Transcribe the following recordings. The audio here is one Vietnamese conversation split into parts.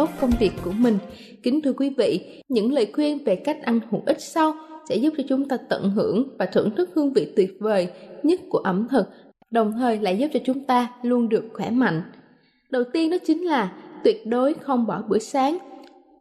Tốt công việc của mình. Kính thưa quý vị, những lời khuyên về cách ăn hữu ích sau sẽ giúp cho chúng ta tận hưởng và thưởng thức hương vị tuyệt vời nhất của ẩm thực, đồng thời lại giúp cho chúng ta luôn được khỏe mạnh. Đầu tiên đó chính là tuyệt đối không bỏ bữa sáng.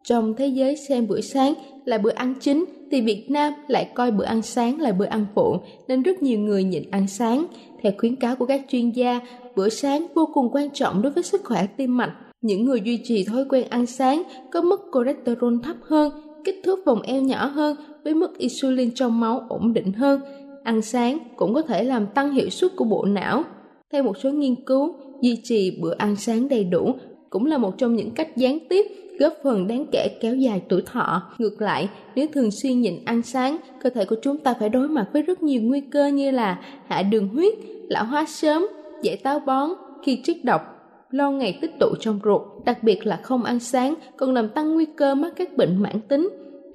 Trong thế giới xem bữa sáng là bữa ăn chính thì Việt Nam lại coi bữa ăn sáng là bữa ăn phụ nên rất nhiều người nhịn ăn sáng. Theo khuyến cáo của các chuyên gia, bữa sáng vô cùng quan trọng đối với sức khỏe tim mạch. Những người duy trì thói quen ăn sáng có mức cholesterol thấp hơn, kích thước vòng eo nhỏ hơn với mức insulin trong máu ổn định hơn. Ăn sáng cũng có thể làm tăng hiệu suất của bộ não. Theo một số nghiên cứu, duy trì bữa ăn sáng đầy đủ cũng là một trong những cách gián tiếp góp phần đáng kể kéo dài tuổi thọ. Ngược lại, nếu thường xuyên nhịn ăn sáng, cơ thể của chúng ta phải đối mặt với rất nhiều nguy cơ như là hạ đường huyết, lão hóa sớm, dễ táo bón, khi chất độc, lo ngày tích tụ trong ruột, đặc biệt là không ăn sáng còn làm tăng nguy cơ mắc các bệnh mãn tính,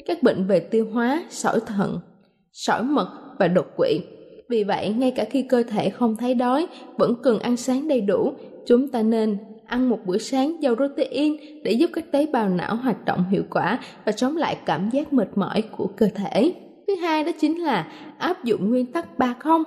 các bệnh về tiêu hóa, sỏi thận, sỏi mật và đột quỵ. Vì vậy, ngay cả khi cơ thể không thấy đói, vẫn cần ăn sáng đầy đủ, chúng ta nên ăn một bữa sáng giàu protein để giúp các tế bào não hoạt động hiệu quả và chống lại cảm giác mệt mỏi của cơ thể. Thứ hai đó chính là áp dụng nguyên tắc ba không.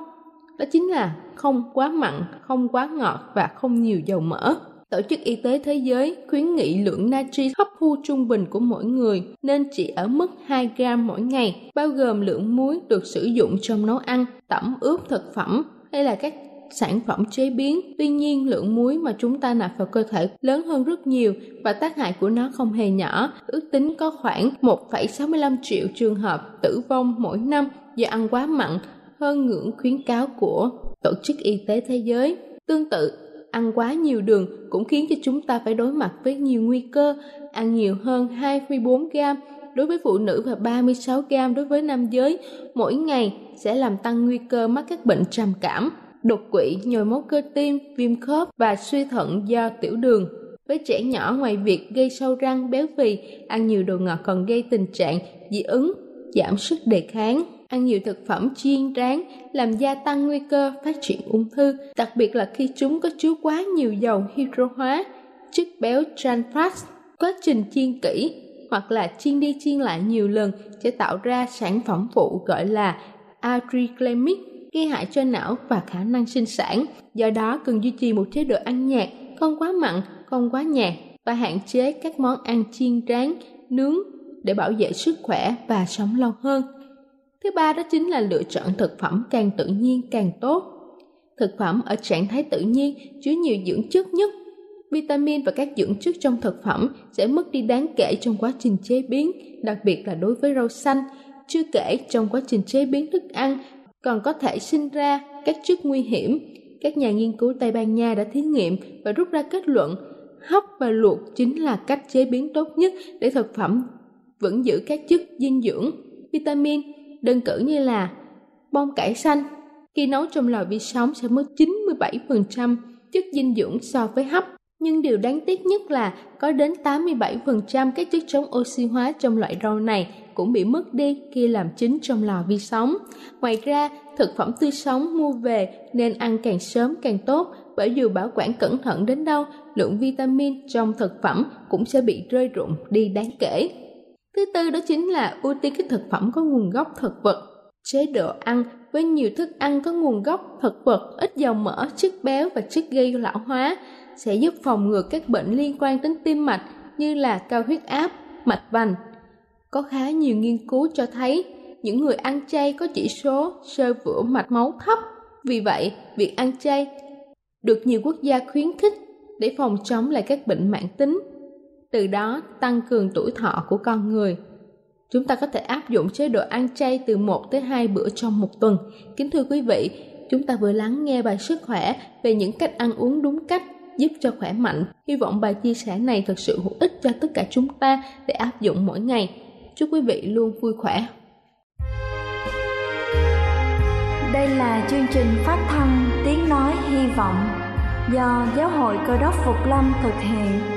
Đó chính là không quá mặn, không quá ngọt và không nhiều dầu mỡ. Tổ chức Y tế Thế giới khuyến nghị lượng natri hấp thu trung bình của mỗi người nên chỉ ở mức 2 gram mỗi ngày, bao gồm lượng muối được sử dụng trong nấu ăn, tẩm ướp thực phẩm hay là các sản phẩm chế biến. Tuy nhiên, lượng muối mà chúng ta nạp vào cơ thể lớn hơn rất nhiều và tác hại của nó không hề nhỏ. Ước tính có khoảng 1,65 triệu trường hợp tử vong mỗi năm do ăn quá mặn, hơn ngưỡng khuyến cáo của Tổ chức Y tế Thế giới. Tương tự, ăn quá nhiều đường cũng khiến cho chúng ta phải đối mặt với nhiều nguy cơ. Ăn nhiều hơn 24 gram đối với phụ nữ và 36 gram đối với nam giới mỗi ngày sẽ làm tăng nguy cơ mắc các bệnh trầm cảm đột quỵ, nhồi máu cơ tim, viêm khớp và suy thận do tiểu đường. Với trẻ nhỏ ngoài việc gây sâu răng, béo phì, ăn nhiều đồ ngọt còn gây tình trạng dị ứng, giảm sức đề kháng. Ăn nhiều thực phẩm chiên rán làm gia tăng nguy cơ phát triển ung thư, đặc biệt là khi chúng có chứa quá nhiều dầu hydro hóa, chất béo trans fat. Quá trình chiên kỹ hoặc là chiên đi chiên lại nhiều lần sẽ tạo ra sản phẩm phụ gọi là adriclamic gây hại cho não và khả năng sinh sản. Do đó cần duy trì một chế độ ăn nhạt, không quá mặn, không quá nhạt và hạn chế các món ăn chiên rán, nướng để bảo vệ sức khỏe và sống lâu hơn. Thứ ba đó chính là lựa chọn thực phẩm càng tự nhiên càng tốt. Thực phẩm ở trạng thái tự nhiên chứa nhiều dưỡng chất nhất. Vitamin và các dưỡng chất trong thực phẩm sẽ mất đi đáng kể trong quá trình chế biến, đặc biệt là đối với rau xanh. Chưa kể trong quá trình chế biến thức ăn còn có thể sinh ra các chất nguy hiểm. Các nhà nghiên cứu Tây Ban Nha đã thí nghiệm và rút ra kết luận hấp và luộc chính là cách chế biến tốt nhất để thực phẩm vẫn giữ các chất dinh dưỡng, vitamin, đơn cử như là bông cải xanh. Khi nấu trong lò vi sóng sẽ mất 97% chất dinh dưỡng so với hấp. Nhưng điều đáng tiếc nhất là có đến 87% các chất chống oxy hóa trong loại rau này cũng bị mất đi khi làm chín trong lò vi sóng. Ngoài ra, thực phẩm tươi sống mua về nên ăn càng sớm càng tốt bởi dù bảo quản cẩn thận đến đâu, lượng vitamin trong thực phẩm cũng sẽ bị rơi rụng đi đáng kể. Thứ tư đó chính là ưu tiên các thực phẩm có nguồn gốc thực vật. Chế độ ăn với nhiều thức ăn có nguồn gốc thực vật, ít dầu mỡ, chất béo và chất gây lão hóa sẽ giúp phòng ngừa các bệnh liên quan đến tim mạch như là cao huyết áp, mạch vành, có khá nhiều nghiên cứu cho thấy những người ăn chay có chỉ số sơ vữa mạch máu thấp. Vì vậy, việc ăn chay được nhiều quốc gia khuyến khích để phòng chống lại các bệnh mãn tính, từ đó tăng cường tuổi thọ của con người. Chúng ta có thể áp dụng chế độ ăn chay từ 1 tới 2 bữa trong một tuần. Kính thưa quý vị, chúng ta vừa lắng nghe bài sức khỏe về những cách ăn uống đúng cách giúp cho khỏe mạnh. Hy vọng bài chia sẻ này thật sự hữu ích cho tất cả chúng ta để áp dụng mỗi ngày. Chúc quý vị luôn vui khỏe. Đây là chương trình phát thanh Tiếng Nói Hy Vọng do Giáo hội Cơ đốc Phục Lâm thực hiện.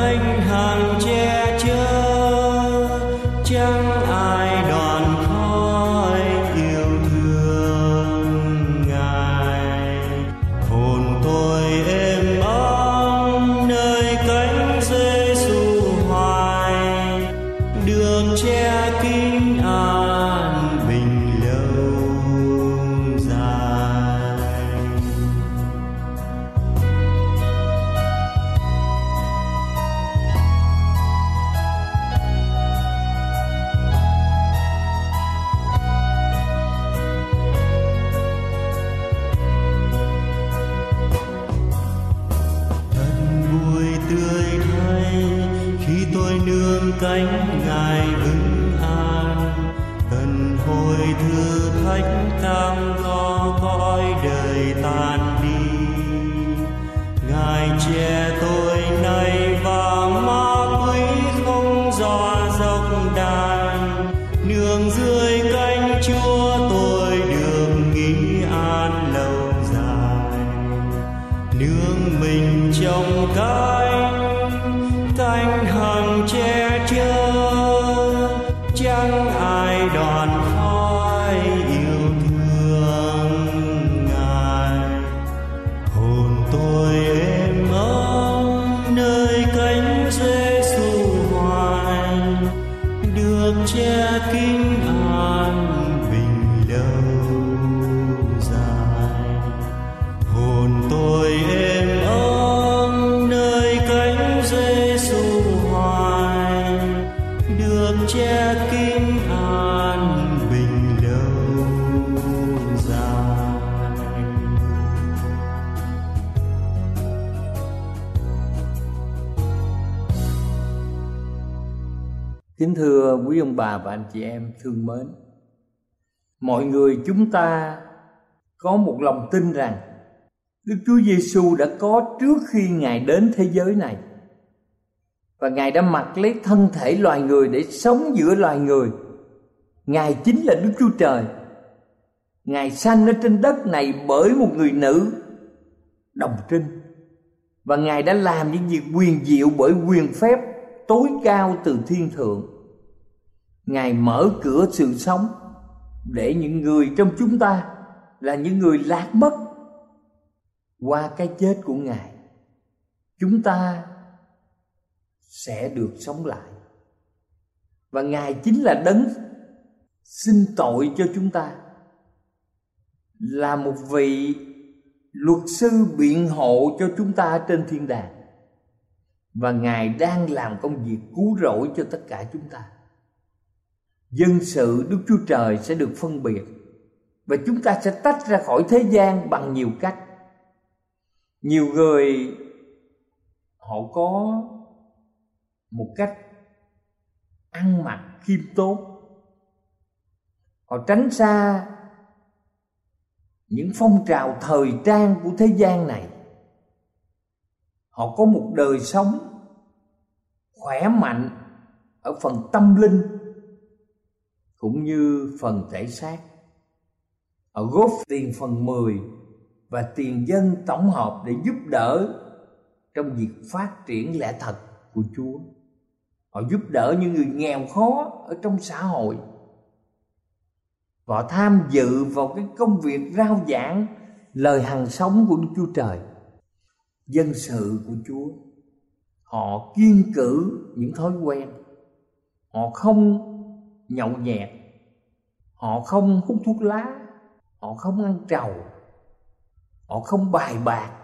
anh đời tan đi. Ngài che Kính thưa quý ông bà và anh chị em thương mến, Mọi người chúng ta có một lòng tin rằng Đức Chúa Giêsu đã có trước khi Ngài đến thế giới này. Và Ngài đã mặc lấy thân thể loài người để sống giữa loài người. Ngài chính là Đức Chúa Trời. Ngài sanh ở trên đất này bởi một người nữ, đồng trinh. Và Ngài đã làm những việc quyền diệu bởi quyền phép tối cao từ thiên thượng. Ngài mở cửa sự sống để những người trong chúng ta là những người lạc mất qua cái chết của ngài. Chúng ta sẽ được sống lại. Và ngài chính là đấng xin tội cho chúng ta. Là một vị luật sư biện hộ cho chúng ta trên thiên đàng. Và ngài đang làm công việc cứu rỗi cho tất cả chúng ta. Dân sự đức chúa trời sẽ được phân biệt. Và chúng ta sẽ tách ra khỏi thế gian bằng nhiều cách. Nhiều người, họ có một cách ăn mặc khiêm tốn. Họ tránh xa những phong trào thời trang của thế gian này. Họ có một đời sống khỏe mạnh ở phần tâm linh cũng như phần thể xác. Họ góp tiền phần 10 và tiền dân tổng hợp để giúp đỡ trong việc phát triển lẽ thật của Chúa. Họ giúp đỡ những người nghèo khó ở trong xã hội. Họ tham dự vào cái công việc rao giảng lời hằng sống của Đức Chúa Trời. Dân sự của Chúa. Họ kiên cử những thói quen. Họ không nhậu nhẹt. Họ không hút thuốc lá. Họ không ăn trầu. Họ không bài bạc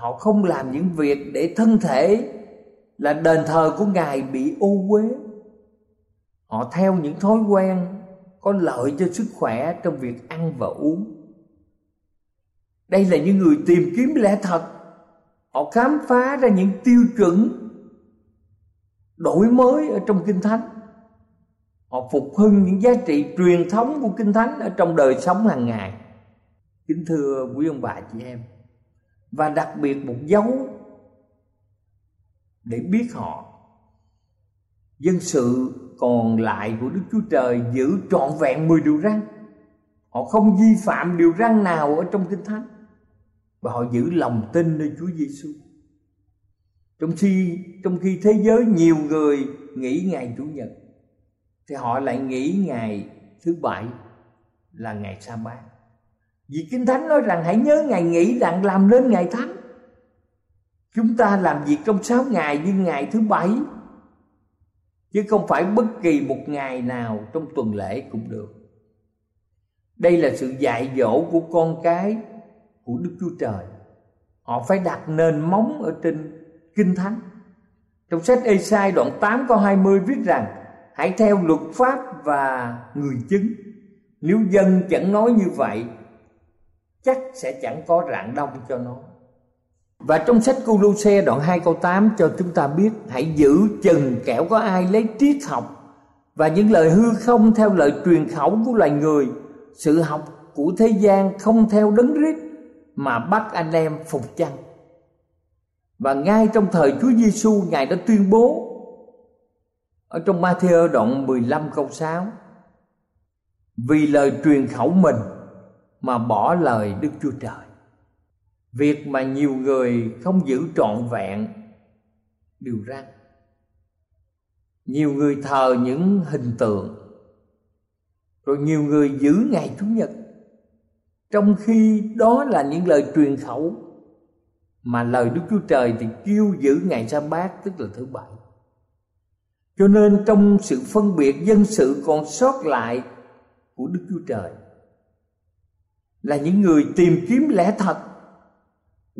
họ không làm những việc để thân thể là đền thờ của ngài bị ô uế. Họ theo những thói quen có lợi cho sức khỏe trong việc ăn và uống. Đây là những người tìm kiếm lẽ thật. Họ khám phá ra những tiêu chuẩn đổi mới ở trong kinh thánh. Họ phục hưng những giá trị truyền thống của kinh thánh ở trong đời sống hàng ngày. Kính thưa quý ông bà chị em, và đặc biệt một dấu để biết họ. Dân sự còn lại của Đức Chúa Trời giữ trọn vẹn 10 điều răn. Họ không vi phạm điều răn nào ở trong kinh thánh, và họ giữ lòng tin nơi Chúa Giêsu trong khi trong khi thế giới nhiều người nghĩ ngày chủ nhật, thì họ lại nghĩ ngày thứ bảy là ngày sa bát vì Kinh Thánh nói rằng hãy nhớ ngày nghỉ đặng làm nên ngày thánh. Chúng ta làm việc trong sáu ngày như ngày thứ bảy. Chứ không phải bất kỳ một ngày nào trong tuần lễ cũng được. Đây là sự dạy dỗ của con cái của Đức Chúa Trời. Họ phải đặt nền móng ở trên Kinh Thánh. Trong sách Ê-sai đoạn 8 câu 20 viết rằng, Hãy theo luật pháp và người chứng. Nếu dân chẳng nói như vậy, chắc sẽ chẳng có rạng đông cho nó và trong sách Cô Lô Xe đoạn 2 câu 8 cho chúng ta biết, Hãy giữ chừng kẻo có ai lấy triết học Và những lời hư không theo lời truyền khẩu của loài người Sự học của thế gian không theo đấng rít Mà bắt anh em phục chăng Và ngay trong thời Chúa Giêsu, Ngài đã tuyên bố Ở trong Matthew đoạn 15 câu 6 Vì lời truyền khẩu mình mà bỏ lời Đức Chúa Trời. Việc mà nhiều người không giữ trọn vẹn điều răn. Nhiều người thờ những hình tượng rồi nhiều người giữ ngày Chủ nhật trong khi đó là những lời truyền khẩu, mà lời Đức Chúa Trời thì kêu giữ ngày sa bát, tức là thứ bảy. Cho nên trong sự phân biệt dân sự còn sót lại của Đức Chúa Trời là những người tìm kiếm lẽ thật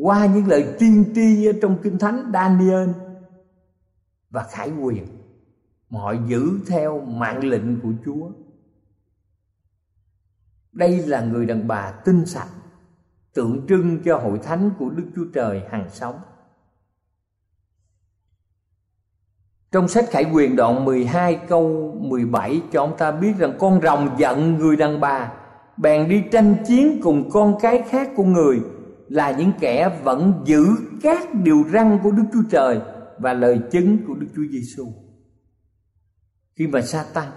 qua những lời tiên tri ở trong kinh thánh Daniel và Khải Quyền, mà họ giữ theo mạng lệnh của Chúa. Đây là người đàn bà tinh sạch, tượng trưng cho hội thánh của Đức Chúa Trời hàng sống. Trong sách Khải Quyền đoạn 12 câu 17 cho ông ta biết rằng con rồng giận người đàn bà, bèn đi tranh chiến cùng con cái khác của người là những kẻ vẫn giữ các điều răn của Đức Chúa Trời và lời chứng của Đức Chúa Giêsu. Khi mà Satan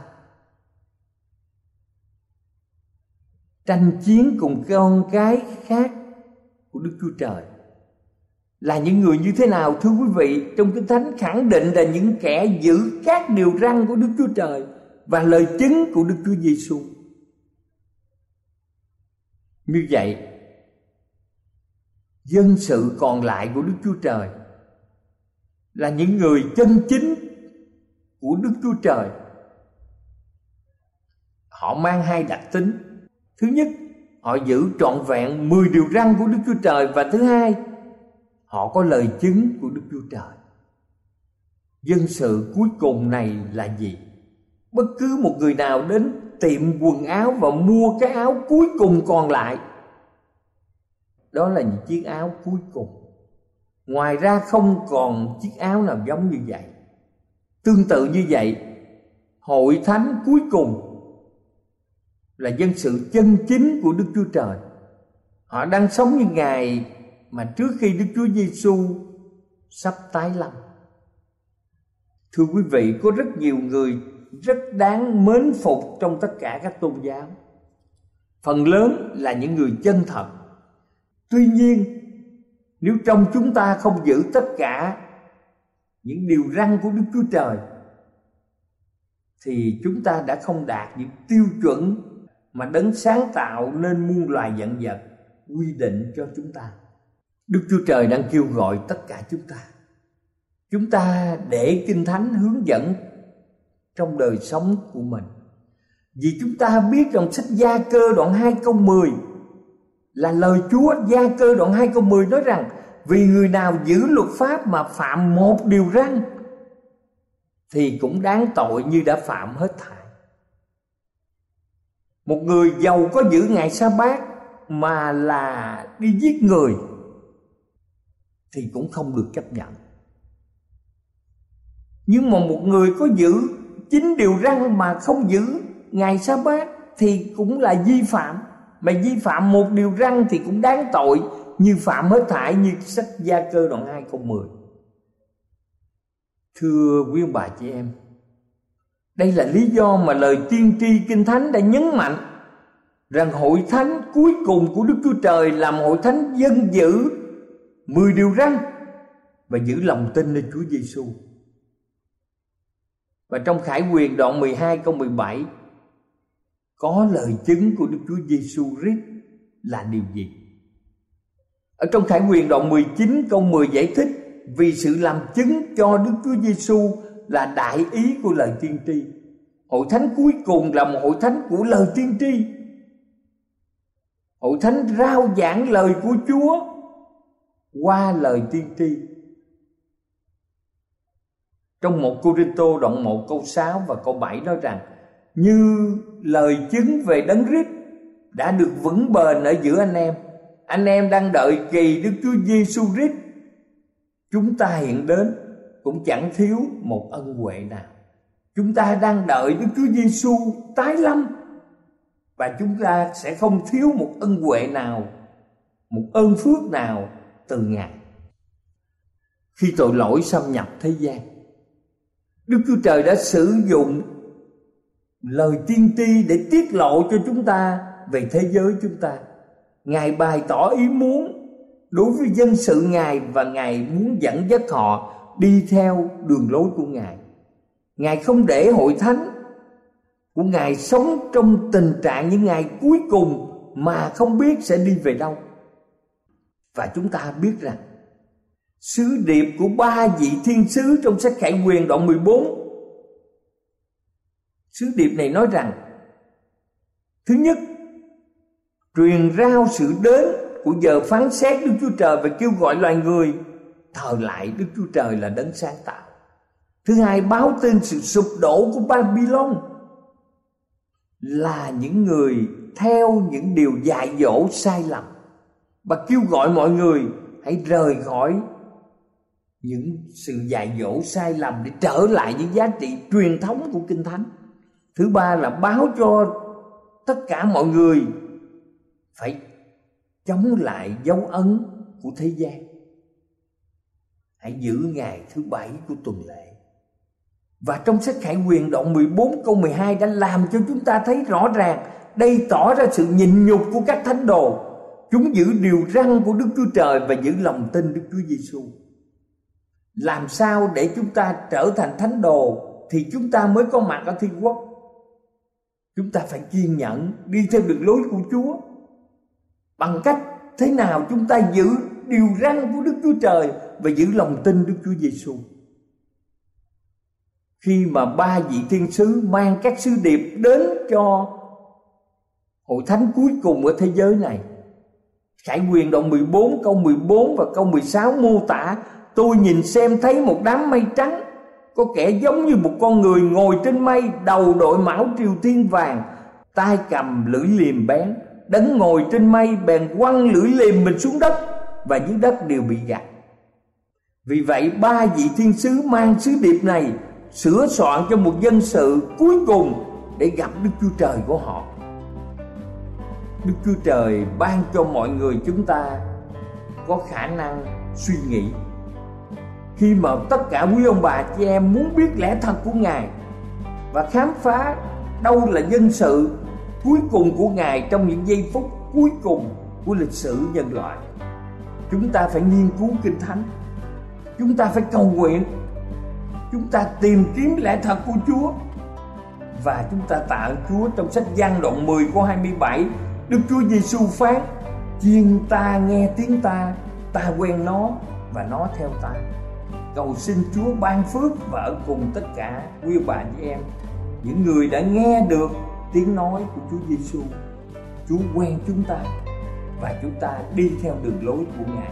tranh chiến cùng con cái khác của Đức Chúa Trời là những người như thế nào thưa quý vị trong kinh thánh khẳng định là những kẻ giữ các điều răn của Đức Chúa Trời và lời chứng của Đức Chúa Giêsu. Như vậy, dân sự còn lại của Đức Chúa Trời là những người chân chính của Đức Chúa Trời. Họ mang hai đặc tính. Thứ nhất, họ giữ trọn vẹn 10 điều răn của Đức Chúa Trời và thứ hai, họ có lời chứng của Đức Chúa Trời. Dân sự cuối cùng này là gì? Bất cứ một người nào đến tiệm quần áo và mua cái áo cuối cùng còn lại đó là những chiếc áo cuối cùng ngoài ra không còn chiếc áo nào giống như vậy tương tự như vậy hội thánh cuối cùng là dân sự chân chính của Đức Chúa Trời. Họ đang sống như ngày mà trước khi Đức Chúa Giêsu sắp tái lâm. Thưa quý vị, có rất nhiều người rất đáng mến phục trong tất cả các tôn giáo. Phần lớn là những người chân thật. Tuy nhiên, nếu trong chúng ta không giữ tất cả những điều răn của Đức Chúa Trời thì chúng ta đã không đạt những tiêu chuẩn mà đấng sáng tạo nên muôn loài dẫn vật quy định cho chúng ta. Đức Chúa Trời đang kêu gọi tất cả chúng ta. Chúng ta để Kinh Thánh hướng dẫn trong đời sống của mình. Vì chúng ta biết trong sách Gia Cơ đoạn 2 câu 10 là lời Chúa Gia Cơ đoạn 2 câu 10 nói rằng, vì người nào giữ luật pháp mà phạm một điều răn, thì cũng đáng tội như đã phạm hết thảy. Một người giàu có giữ ngày sa bát mà là đi giết người, thì cũng không được chấp nhận. Nhưng mà một người có giữ chín điều răn mà không giữ ngày sa bát, thì cũng là vi phạm mà vi phạm một điều răn thì cũng đáng tội, như phạm hết thảy như sách gia cơ đoạn 2 câu 10 thưa quý ông bà chị em, đây là lý do mà lời tiên tri kinh thánh đã nhấn mạnh rằng hội thánh cuối cùng của Đức Chúa Trời làm hội thánh dân giữ mười điều răn và giữ lòng tin nơi Chúa Giêsu. Và trong Khải Quyền đoạn 12 câu 17 có lời chứng của Đức Chúa Giêsu Christ là điều gì? Ở trong Khải Quyền đoạn 19 câu 10 giải thích vì sự làm chứng cho Đức Chúa Giêsu là đại ý của lời tiên tri. Hội thánh cuối cùng là một hội thánh của lời tiên tri. Hội thánh rao giảng lời của Chúa qua lời tiên tri trong một Cô Rinh Tô đoạn 1 câu 6 và câu 7 nói rằng như lời chứng về đấng Christ đã được vững bền ở giữa anh em. Anh em đang đợi kỳ Đức Chúa Giêsu Christ. Chúng ta hiện đến cũng chẳng thiếu một ân huệ nào. Chúng ta đang đợi Đức Chúa Giêsu tái lâm Và chúng ta sẽ không thiếu một ân huệ nào, Một ơn phước nào từ Ngài. Khi tội lỗi xâm nhập thế gian, Đức Chúa Trời đã sử dụng lời tiên tri để tiết lộ cho chúng ta về thế giới chúng ta. Ngài bày tỏ ý muốn đối với dân sự Ngài và Ngài muốn dẫn dắt họ đi theo đường lối của Ngài. Ngài không để hội thánh của Ngài sống trong tình trạng những ngày cuối cùng mà không biết sẽ đi về đâu. Và chúng ta biết rằng, Sứ điệp của ba vị thiên sứ trong sách Khải Quyền đoạn 14 Sứ điệp này nói rằng, Thứ nhất, Truyền rao sự đến của giờ phán xét Đức Chúa Trời Và kêu gọi loài người, thờ lại Đức Chúa Trời là đấng sáng tạo. Thứ hai, báo tin sự sụp đổ của Babylon Là những người theo những điều dạy dỗ sai lầm Và kêu gọi mọi người hãy rời khỏi những sự dạy dỗ sai lầm để trở lại những giá trị truyền thống của kinh thánh thứ ba là báo cho tất cả mọi người phải chống lại dấu ấn của thế gian. Hãy giữ ngày thứ bảy của tuần lễ. Và trong sách Khải Quyền đoạn 14 câu 12 đã làm cho chúng ta thấy rõ ràng, đây tỏ ra sự nhịn nhục của các thánh đồ. Chúng giữ điều răn của Đức Chúa Trời và giữ lòng tin Đức Chúa Giêsu làm sao để chúng ta trở thành thánh đồ thì chúng ta mới có mặt ở thiên quốc? Chúng ta phải kiên nhẫn đi theo đường lối của chúa bằng cách thế nào chúng ta giữ điều răn của Đức Chúa Trời và giữ lòng tin Đức Chúa Giêsu. Khi mà ba vị thiên sứ mang các sứ điệp đến cho hội thánh cuối cùng ở thế giới này. Khải quyền đoạn 14 câu 14 và câu 16 mô tả, Tôi nhìn xem thấy một đám mây trắng có kẻ giống như một con người ngồi trên mây, Đầu đội mão triều tiên vàng, tay cầm lưỡi liềm bén Đấng ngồi trên mây, bèn quăng lưỡi liềm mình xuống đất Và dưới đất đều bị gạt. Vì vậy, ba vị thiên sứ mang sứ điệp này Sửa soạn cho một dân sự cuối cùng Để gặp Đức Chúa Trời của họ. Đức Chúa Trời ban cho mọi người chúng ta Có khả năng suy nghĩ. Khi mà tất cả quý ông bà chị em muốn biết lẽ thật của Ngài Và khám phá đâu là dân sự cuối cùng của Ngài trong những giây phút cuối cùng của lịch sử nhân loại. Chúng ta phải nghiên cứu Kinh Thánh. Chúng ta phải cầu nguyện. Chúng ta tìm kiếm lẽ thật của Chúa. Và chúng ta tạ Chúa trong sách gian đoạn 10 câu 27, Đức Chúa Giêsu phán: "Chiên ta nghe tiếng ta, ta quen nó và nó theo ta." Cầu xin Chúa ban phước và ở cùng tất cả quý bà chị em, những người đã nghe được tiếng nói của Chúa Giêsu. Chúa quen chúng ta và chúng ta đi theo đường lối của Ngài.